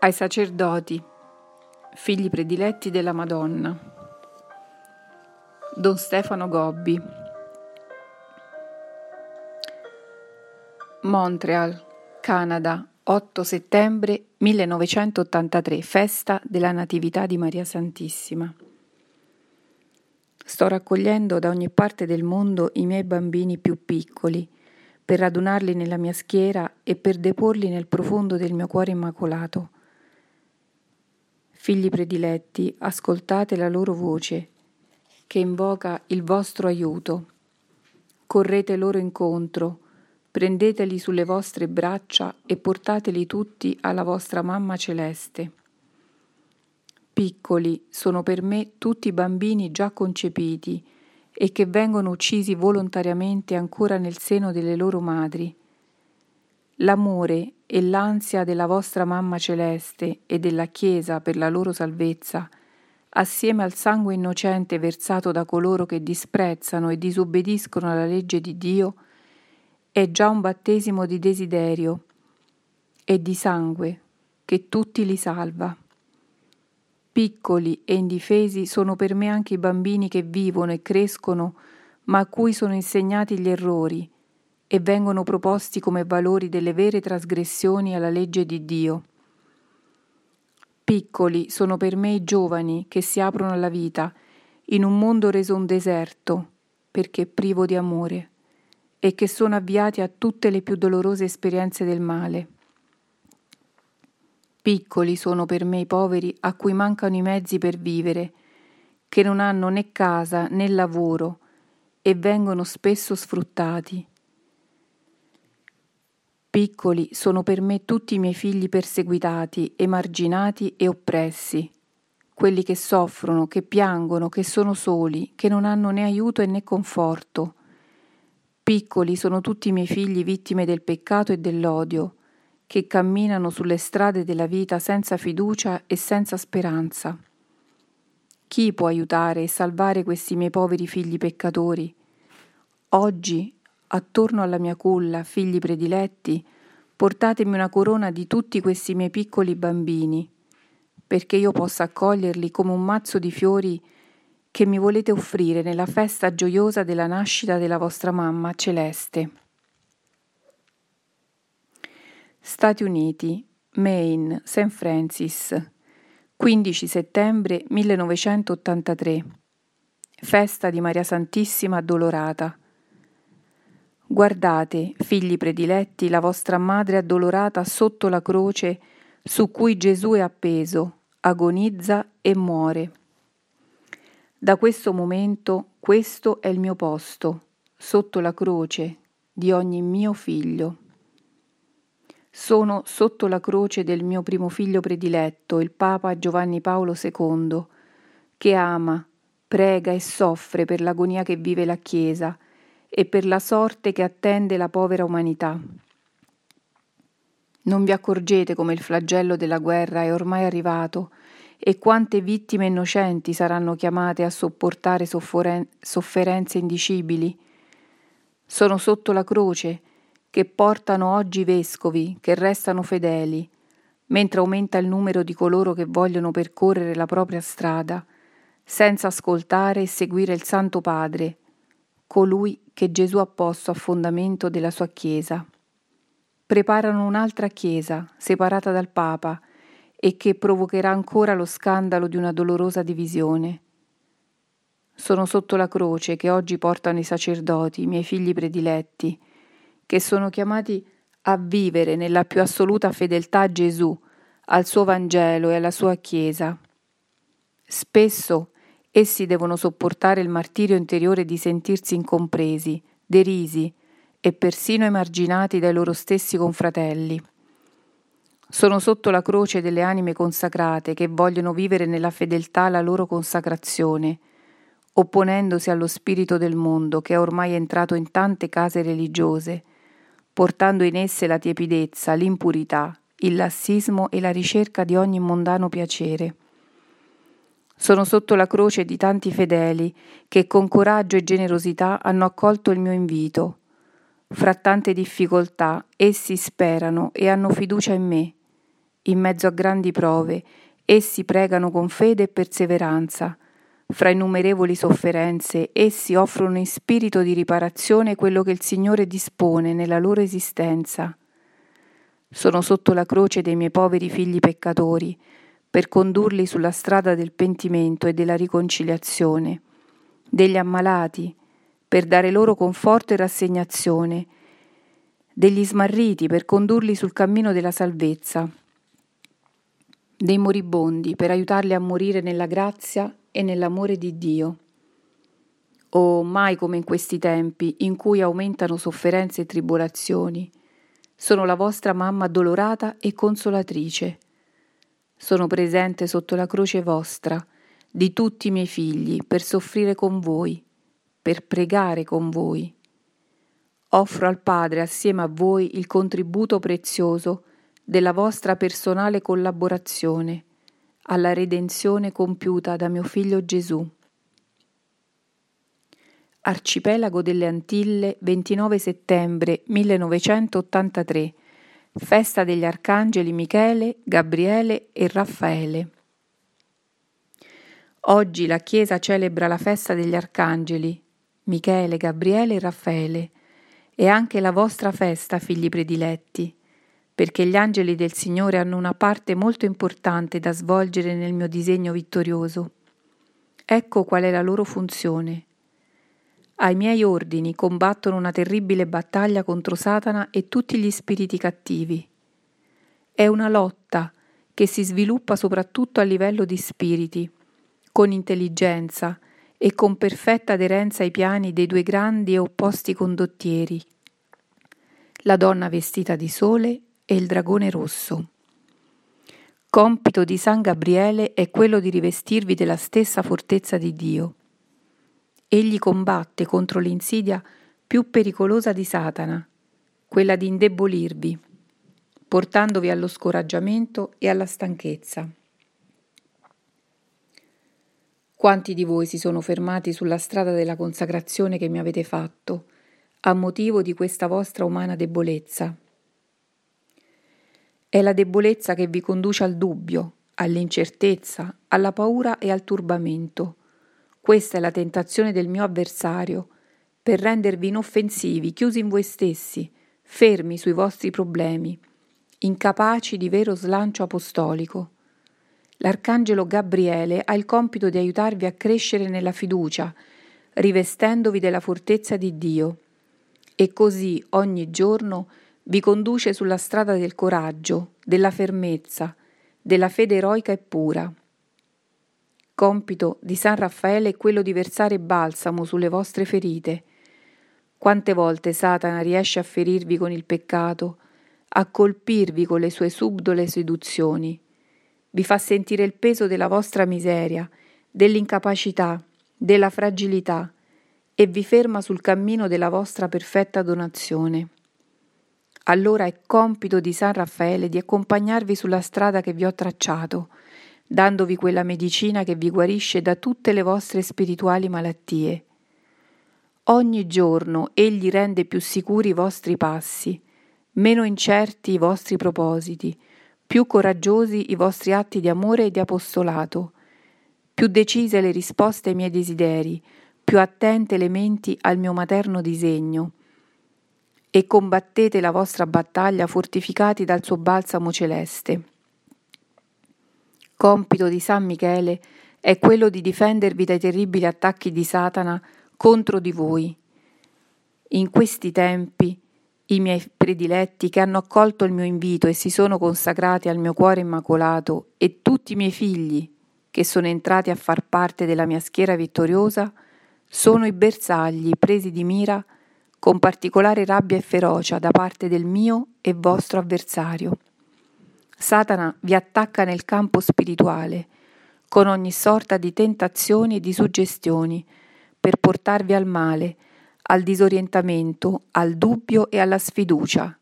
ai sacerdoti, figli prediletti della Madonna. Don Stefano Gobbi. Montreal, Canada, 8 settembre 1983, festa della Natività di Maria Santissima. Sto raccogliendo da ogni parte del mondo i miei bambini più piccoli per radunarli nella mia schiera e per deporli nel profondo del mio cuore immacolato Figli prediletti, ascoltate la loro voce, che invoca il vostro aiuto. Correte loro incontro, prendeteli sulle vostre braccia e portateli tutti alla vostra mamma celeste. Piccoli sono per me tutti bambini già concepiti e che vengono uccisi volontariamente ancora nel seno delle loro madri. L'amore e l'ansia della vostra mamma celeste e della Chiesa per la loro salvezza, assieme al sangue innocente versato da coloro che disprezzano e disobbediscono alla legge di Dio, è già un battesimo di desiderio e di sangue che tutti li salva. Piccoli e indifesi sono per me anche i bambini che vivono e crescono, ma a cui sono insegnati gli errori, e vengono proposti come valori delle vere trasgressioni alla legge di Dio. Piccoli sono per me i giovani che si aprono alla vita in un mondo reso un deserto perché privo di amore e che sono avviati a tutte le più dolorose esperienze del male. Piccoli sono per me i poveri a cui mancano i mezzi per vivere, che non hanno né casa né lavoro e vengono spesso sfruttati Piccoli sono per me tutti i miei figli perseguitati, emarginati e oppressi, quelli che soffrono, che piangono, che sono soli, che non hanno né aiuto né conforto. Piccoli sono tutti i miei figli vittime del peccato e dell'odio, che camminano sulle strade della vita senza fiducia e senza speranza. Chi può aiutare e salvare questi miei poveri figli peccatori? Oggi attorno alla mia culla, figli prediletti, portatemi una corona di tutti questi miei piccoli bambini, perché io possa accoglierli come un mazzo di fiori che mi volete offrire nella festa gioiosa della nascita della vostra mamma celeste. Stati Uniti, Maine, St. Francis, 15 settembre 1983. Festa di Maria Santissima Addolorata. Guardate, figli prediletti, la vostra madre addolorata sotto la croce su cui Gesù è appeso, agonizza e muore. Da questo momento questo è il mio posto, sotto la croce di ogni mio figlio. Sono sotto la croce del mio primo figlio prediletto, il Papa Giovanni Paolo II, che ama, prega e soffre per l'agonia che vive la Chiesa, e per la sorte che attende la povera umanità. Non vi accorgete come il flagello della guerra è ormai arrivato e quante vittime innocenti saranno chiamate a sopportare sofferen- sofferenze indicibili? Sono sotto la croce che portano oggi i vescovi che restano fedeli, mentre aumenta il numero di coloro che vogliono percorrere la propria strada, senza ascoltare e seguire il Santo Padre, colui che Gesù ha posto a fondamento della sua Chiesa. Preparano un'altra Chiesa, separata dal Papa, e che provocherà ancora lo scandalo di una dolorosa divisione. Sono sotto la croce che oggi portano i sacerdoti, i miei figli prediletti, che sono chiamati a vivere nella più assoluta fedeltà a Gesù, al suo Vangelo e alla sua Chiesa. Spesso Essi devono sopportare il martirio interiore di sentirsi incompresi, derisi e persino emarginati dai loro stessi confratelli. Sono sotto la croce delle anime consacrate che vogliono vivere nella fedeltà la loro consacrazione, opponendosi allo spirito del mondo che è ormai entrato in tante case religiose, portando in esse la tiepidezza, l'impurità, il lassismo e la ricerca di ogni mondano piacere. Sono sotto la croce di tanti fedeli che con coraggio e generosità hanno accolto il mio invito. Fra tante difficoltà essi sperano e hanno fiducia in me, in mezzo a grandi prove, essi pregano con fede e perseveranza. Fra innumerevoli sofferenze, essi offrono in spirito di riparazione quello che il Signore dispone nella loro esistenza. Sono sotto la croce dei miei poveri figli peccatori, per condurli sulla strada del pentimento e della riconciliazione, degli ammalati, per dare loro conforto e rassegnazione, degli smarriti per condurli sul cammino della salvezza, dei moribondi per aiutarli a morire nella grazia e nell'amore di Dio. Oh, mai come in questi tempi in cui aumentano sofferenze e tribolazioni, sono la vostra mamma addolorata e consolatrice. Sono presente sotto la croce vostra, di tutti i miei figli, per soffrire con voi, per pregare con voi offro al Padre assieme a voi il contributo prezioso della vostra personale collaborazione alla redenzione compiuta da mio figlio Gesù. Arcipelago delle Antille, 29 settembre 1983. Festa degli Arcangeli Michele, Gabriele e Raffaele. Oggi la Chiesa celebra la festa degli Arcangeli, Michele, Gabriele e Raffaele, è anche la vostra festa, figli prediletti, perché gli angeli del Signore hanno una parte molto importante da svolgere nel mio disegno vittorioso. Ecco qual è la loro funzione. Ai miei ordini combattono una terribile battaglia contro Satana e tutti gli spiriti cattivi. È una lotta che si sviluppa soprattutto a livello di spiriti, con intelligenza, e con perfetta aderenza ai piani dei due grandi e opposti condottieri, la donna vestita di sole e il dragone rosso. Compito di San Gabriele è quello di rivestirvi della stessa fortezza di Dio. Egli combatte contro l'insidia più pericolosa di Satana, quella di indebolirvi, portandovi allo scoraggiamento e alla stanchezza. Quanti di voi si sono fermati sulla strada della consacrazione che mi avete fatto, a motivo di questa vostra umana debolezza? È la debolezza che vi conduce al dubbio, all'incertezza, alla paura e al turbamento. Questa è la tentazione del mio avversario, per rendervi inoffensivi, chiusi in voi stessi, fermi sui vostri problemi, incapaci di vero slancio apostolico. L'arcangelo Gabriele ha il compito di aiutarvi a crescere nella fiducia, rivestendovi della fortezza di Dio. E così ogni giorno vi conduce sulla strada del coraggio, della fermezza, della fede eroica e pura. Compito di San Raffaele è quello di versare balsamo sulle vostre ferite. Quante volte Satana riesce a ferirvi con il peccato, a colpirvi con le sue subdole seduzioni vi fa sentire il peso della vostra miseria, dell'incapacità, della fragilità e vi ferma sul cammino della vostra perfetta donazione. Allora è compito di San Raffaele di accompagnarvi sulla strada che vi ho tracciato, dandovi quella medicina che vi guarisce da tutte le vostre spirituali malattie. Ogni giorno egli rende più sicuri i vostri passi, meno incerti i vostri propositi, più coraggiosi i vostri atti di amore e di apostolato, più decise le risposte ai miei desideri, più attente le menti al mio materno disegno. E combattete la vostra battaglia fortificati dal suo balsamo celeste. Compito di San Michele è quello di difendervi dai terribili attacchi di Satana contro di voi. In questi tempi i miei prediletti che hanno accolto il mio invito e si sono consacrati al mio cuore immacolato e tutti i miei figli che sono entrati a far parte della mia schiera vittoriosa, sono i bersagli presi di mira con particolare rabbia e ferocia da parte del mio e vostro avversario. Satana vi attacca nel campo spirituale con ogni sorta di tentazioni e di suggestioni per portarvi al male, al disorientamento, al dubbio e alla sfiducia.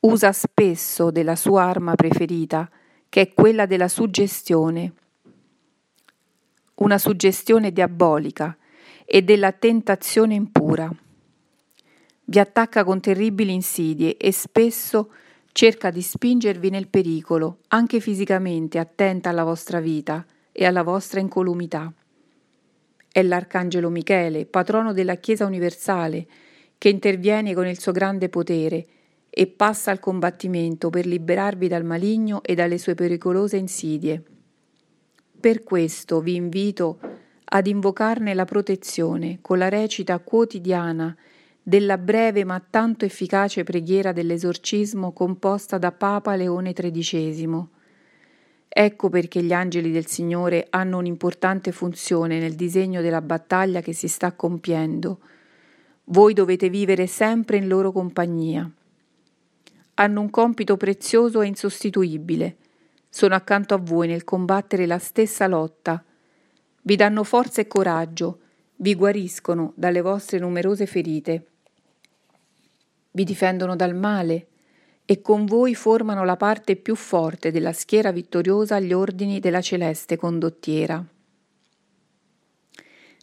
Usa spesso della sua arma preferita, che è quella della suggestione, una suggestione diabolica e della tentazione impura. Vi attacca con terribili insidie e spesso cerca di spingervi nel pericolo, anche fisicamente attenta alla vostra vita e alla vostra incolumità. È l'Arcangelo Michele, patrono della Chiesa universale, che interviene con il suo grande potere e passa al combattimento per liberarvi dal maligno e dalle sue pericolose insidie. Per questo vi invito ad invocarne la protezione con la recita quotidiana della breve ma tanto efficace preghiera dell'esorcismo composta da Papa Leone XIII. Ecco perché gli angeli del Signore hanno un'importante funzione nel disegno della battaglia che si sta compiendo. Voi dovete vivere sempre in loro compagnia. Hanno un compito prezioso e insostituibile. Sono accanto a voi nel combattere la stessa lotta. Vi danno forza e coraggio, vi guariscono dalle vostre numerose ferite. Vi difendono dal male e con voi formano la parte più forte della schiera vittoriosa agli ordini della celeste condottiera.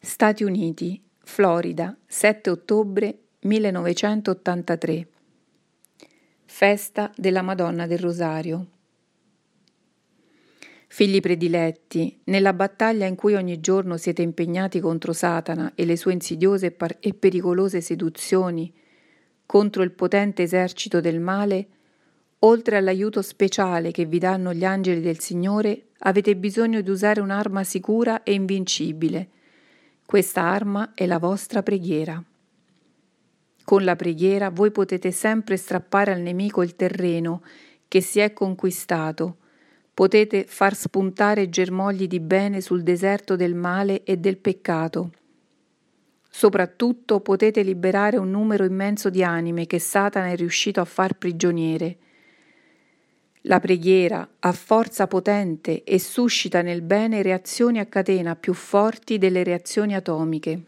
Stati Uniti, Florida, 7 ottobre 1983 Festa della Madonna del Rosario. Figli prediletti, nella battaglia in cui ogni giorno siete impegnati contro Satana e le sue insidiose e pericolose seduzioni, contro il potente esercito del male, oltre all'aiuto speciale che vi danno gli angeli del Signore, avete bisogno di usare un'arma sicura e invincibile. Questa arma è la vostra preghiera. Con la preghiera voi potete sempre strappare al nemico il terreno che si è conquistato, potete far spuntare germogli di bene sul deserto del male e del peccato. Soprattutto potete liberare un numero immenso di anime che Satana è riuscito a far prigioniere. La preghiera ha forza potente e suscita nel bene reazioni a catena più forti delle reazioni atomiche.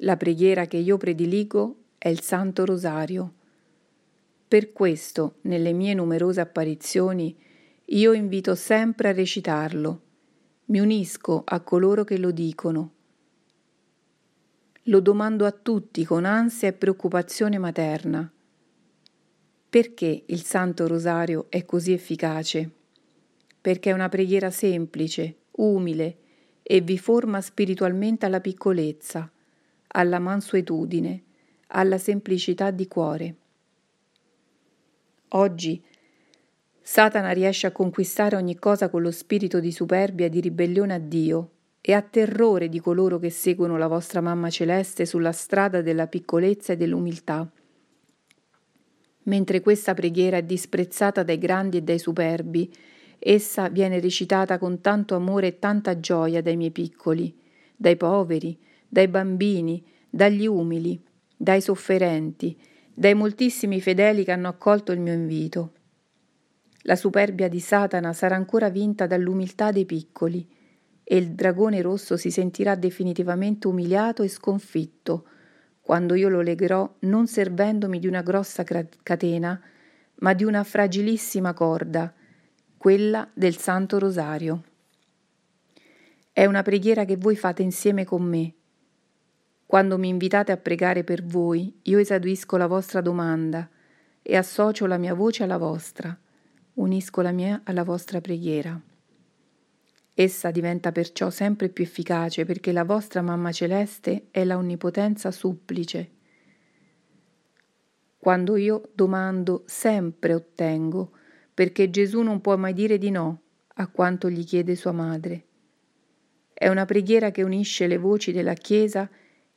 La preghiera che io prediligo è il Santo Rosario. Per questo, nelle mie numerose apparizioni, io invito sempre a recitarlo. Mi unisco a coloro che lo dicono. Lo domando a tutti con ansia e preoccupazione materna. Perché il Santo Rosario è così efficace? Perché è una preghiera semplice, umile e vi forma spiritualmente alla piccolezza alla mansuetudine, alla semplicità di cuore. Oggi Satana riesce a conquistare ogni cosa con lo spirito di superbia e di ribellione a Dio e ha terrore di coloro che seguono la vostra mamma celeste sulla strada della piccolezza e dell'umiltà. Mentre questa preghiera è disprezzata dai grandi e dai superbi, essa viene recitata con tanto amore e tanta gioia dai miei piccoli, dai poveri, dai bambini, dagli umili, dai sofferenti, dai moltissimi fedeli che hanno accolto il mio invito. La superbia di Satana sarà ancora vinta dall'umiltà dei piccoli e il dragone rosso si sentirà definitivamente umiliato e sconfitto quando io lo legherò non servendomi di una grossa catena, ma di una fragilissima corda, quella del Santo Rosario. È una preghiera che voi fate insieme con me quando mi invitate a pregare per voi, io esaudisco la vostra domanda e associo la mia voce alla vostra, unisco la mia alla vostra preghiera. Essa diventa perciò sempre più efficace perché la vostra Mamma Celeste è la onnipotenza supplice. Quando io domando, sempre ottengo, perché Gesù non può mai dire di no a quanto gli chiede sua madre. È una preghiera che unisce le voci della Chiesa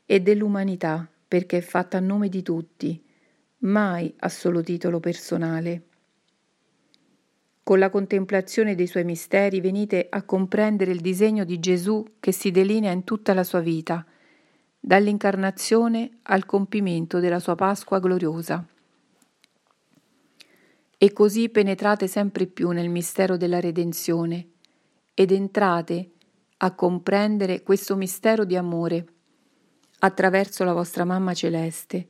e dell'umanità perché è fatta a nome di tutti, mai a solo titolo personale. Con la contemplazione dei suoi misteri venite a comprendere il disegno di Gesù che si delinea in tutta la sua vita, dall'incarnazione al compimento della sua Pasqua gloriosa. E così penetrate sempre più nel mistero della redenzione ed entrate a comprendere questo mistero di amore attraverso la vostra mamma celeste,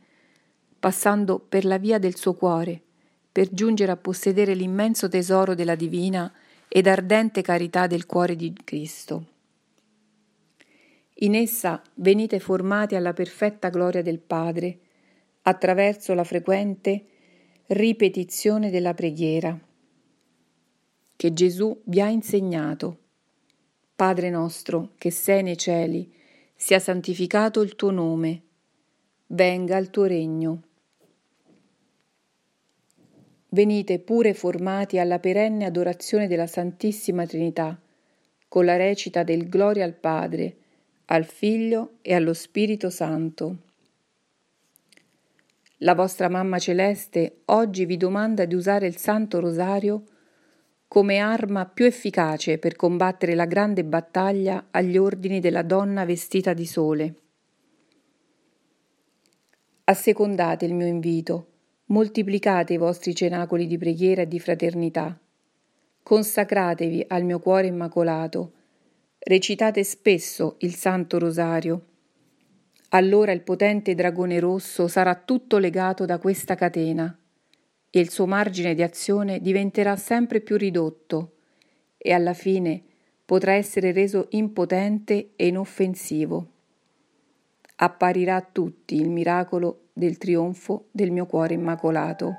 passando per la via del suo cuore, per giungere a possedere l'immenso tesoro della divina ed ardente carità del cuore di Cristo. In essa venite formati alla perfetta gloria del Padre, attraverso la frequente Ripetizione della preghiera che Gesù vi ha insegnato. Padre nostro, che sei nei cieli, sia santificato il tuo nome, venga il tuo regno. Venite pure formati alla perenne adorazione della Santissima Trinità, con la recita del Gloria al Padre, al Figlio e allo Spirito Santo. La vostra mamma celeste oggi vi domanda di usare il Santo Rosario come arma più efficace per combattere la grande battaglia agli ordini della donna vestita di sole. Assecondate il mio invito, moltiplicate i vostri cenacoli di preghiera e di fraternità, consacratevi al mio cuore immacolato, recitate spesso il Santo Rosario. Allora il potente dragone rosso sarà tutto legato da questa catena e il suo margine di azione diventerà sempre più ridotto e alla fine potrà essere reso impotente e inoffensivo. Apparirà a tutti il miracolo del trionfo del mio cuore immacolato.